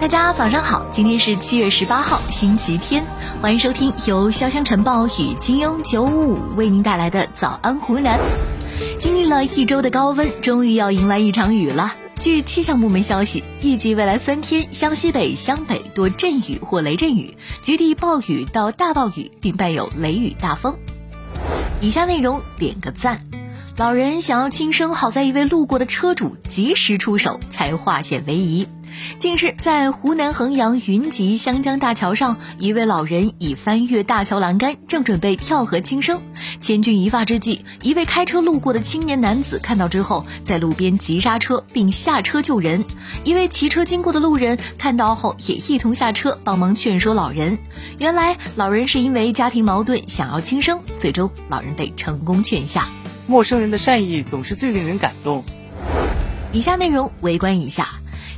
大家早上好，今天是七月十八号，星期天，欢迎收听由潇湘晨报与金庸九五五为您带来的早安湖南。经历了一周的高温，终于要迎来一场雨了。据气象部门消息，预计未来三天湘西北、湘北多阵雨或雷阵雨，局地暴雨到大暴雨，并伴有雷雨大风。以下内容点个赞。老人想要轻生，好在一位路过的车主及时出手，才化险为夷。近日，在湖南衡阳云集湘江大桥上，一位老人已翻越大桥栏杆，正准备跳河轻生。千钧一发之际，一位开车路过的青年男子看到之后，在路边急刹车并下车救人。一位骑车经过的路人看到后，也一同下车帮忙劝说老人。原来，老人是因为家庭矛盾想要轻生，最终老人被成功劝下。陌生人的善意总是最令人感动。以下内容围观一下。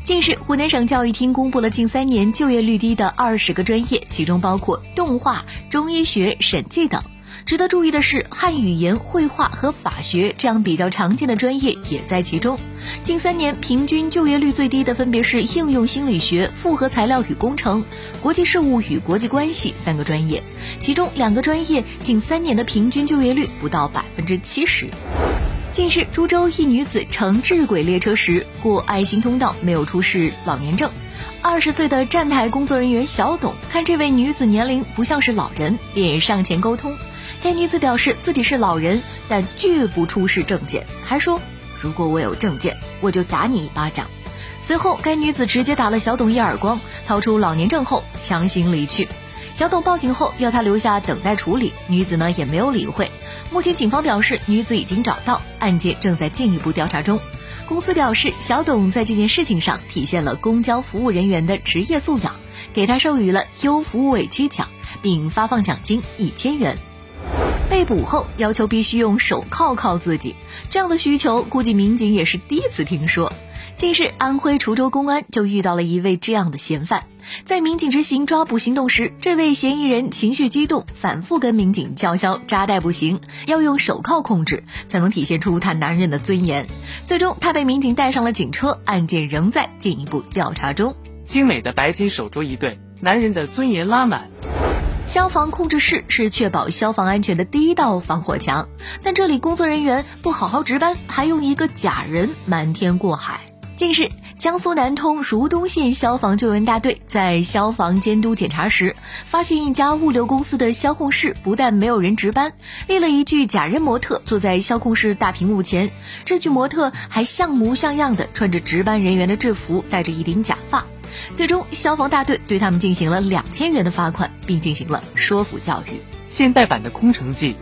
近日，湖南省教育厅公布了近三年就业率低的二十个专业，其中包括动画、中医学、审计等。值得注意的是，汉语言、绘画和法学这样比较常见的专业也在其中。近三年平均就业率最低的分别是应用心理学、复合材料与工程、国际事务与国际关系三个专业，其中两个专业近三年的平均就业率不到百分之七十。近日，株洲一女子乘智轨列车时过爱心通道，没有出示老年证。二十岁的站台工作人员小董看这位女子年龄不像是老人，便上前沟通。该女子表示自己是老人，但拒不出示证件，还说：“如果我有证件，我就打你一巴掌。”随后，该女子直接打了小董一耳光，掏出老年证后强行离去。小董报警后要他留下等待处理，女子呢也没有理会。目前警方表示，女子已经找到，案件正在进一步调查中。公司表示，小董在这件事情上体现了公交服务人员的职业素养，给他授予了优服务委屈奖，并发放奖金一千元。被捕后要求必须用手铐铐自己，这样的需求估计民警也是第一次听说。近日，安徽滁州公安就遇到了一位这样的嫌犯。在民警执行抓捕行动时，这位嫌疑人情绪激动，反复跟民警叫嚣：“扎带不行，要用手铐控制，才能体现出他男人的尊严。”最终，他被民警带上了警车，案件仍在进一步调查中。精美的白金手镯一对，男人的尊严拉满。消防控制室是确保消防安全的第一道防火墙，但这里工作人员不好好值班，还用一个假人瞒天过海。近日。江苏南通如东县消防救援大队在消防监督检查时，发现一家物流公司的消控室不但没有人值班，立了一具假人模特坐在消控室大屏幕前，这具模特还像模像样的穿着值班人员的制服，戴着一顶假发。最终，消防大队对他们进行了两千元的罚款，并进行了说服教育。现代版的空城计。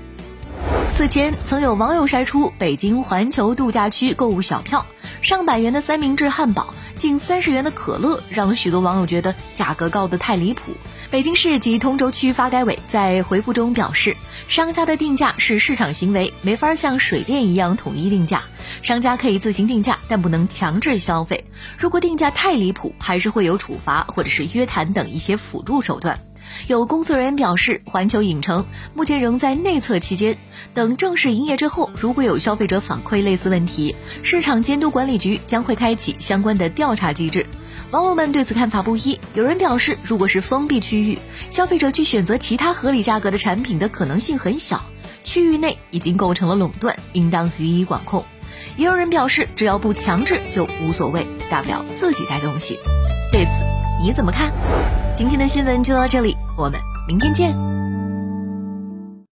此前曾有网友晒出北京环球度假区购物小票，上百元的三明治汉堡，近三十元的可乐，让许多网友觉得价格高得太离谱。北京市及通州区发改委在回复中表示，商家的定价是市场行为，没法像水电一样统一定价，商家可以自行定价，但不能强制消费。如果定价太离谱，还是会有处罚或者是约谈等一些辅助手段。有工作人员表示，环球影城目前仍在内测期间，等正式营业之后，如果有消费者反馈类似问题，市场监督管理局将会开启相关的调查机制。网友们对此看法不一，有人表示，如果是封闭区域，消费者去选择其他合理价格的产品的可能性很小，区域内已经构成了垄断，应当予以管控。也有人表示，只要不强制就无所谓，大不了自己带东西。对此你怎么看？今天的新闻就到这里，我们明天见。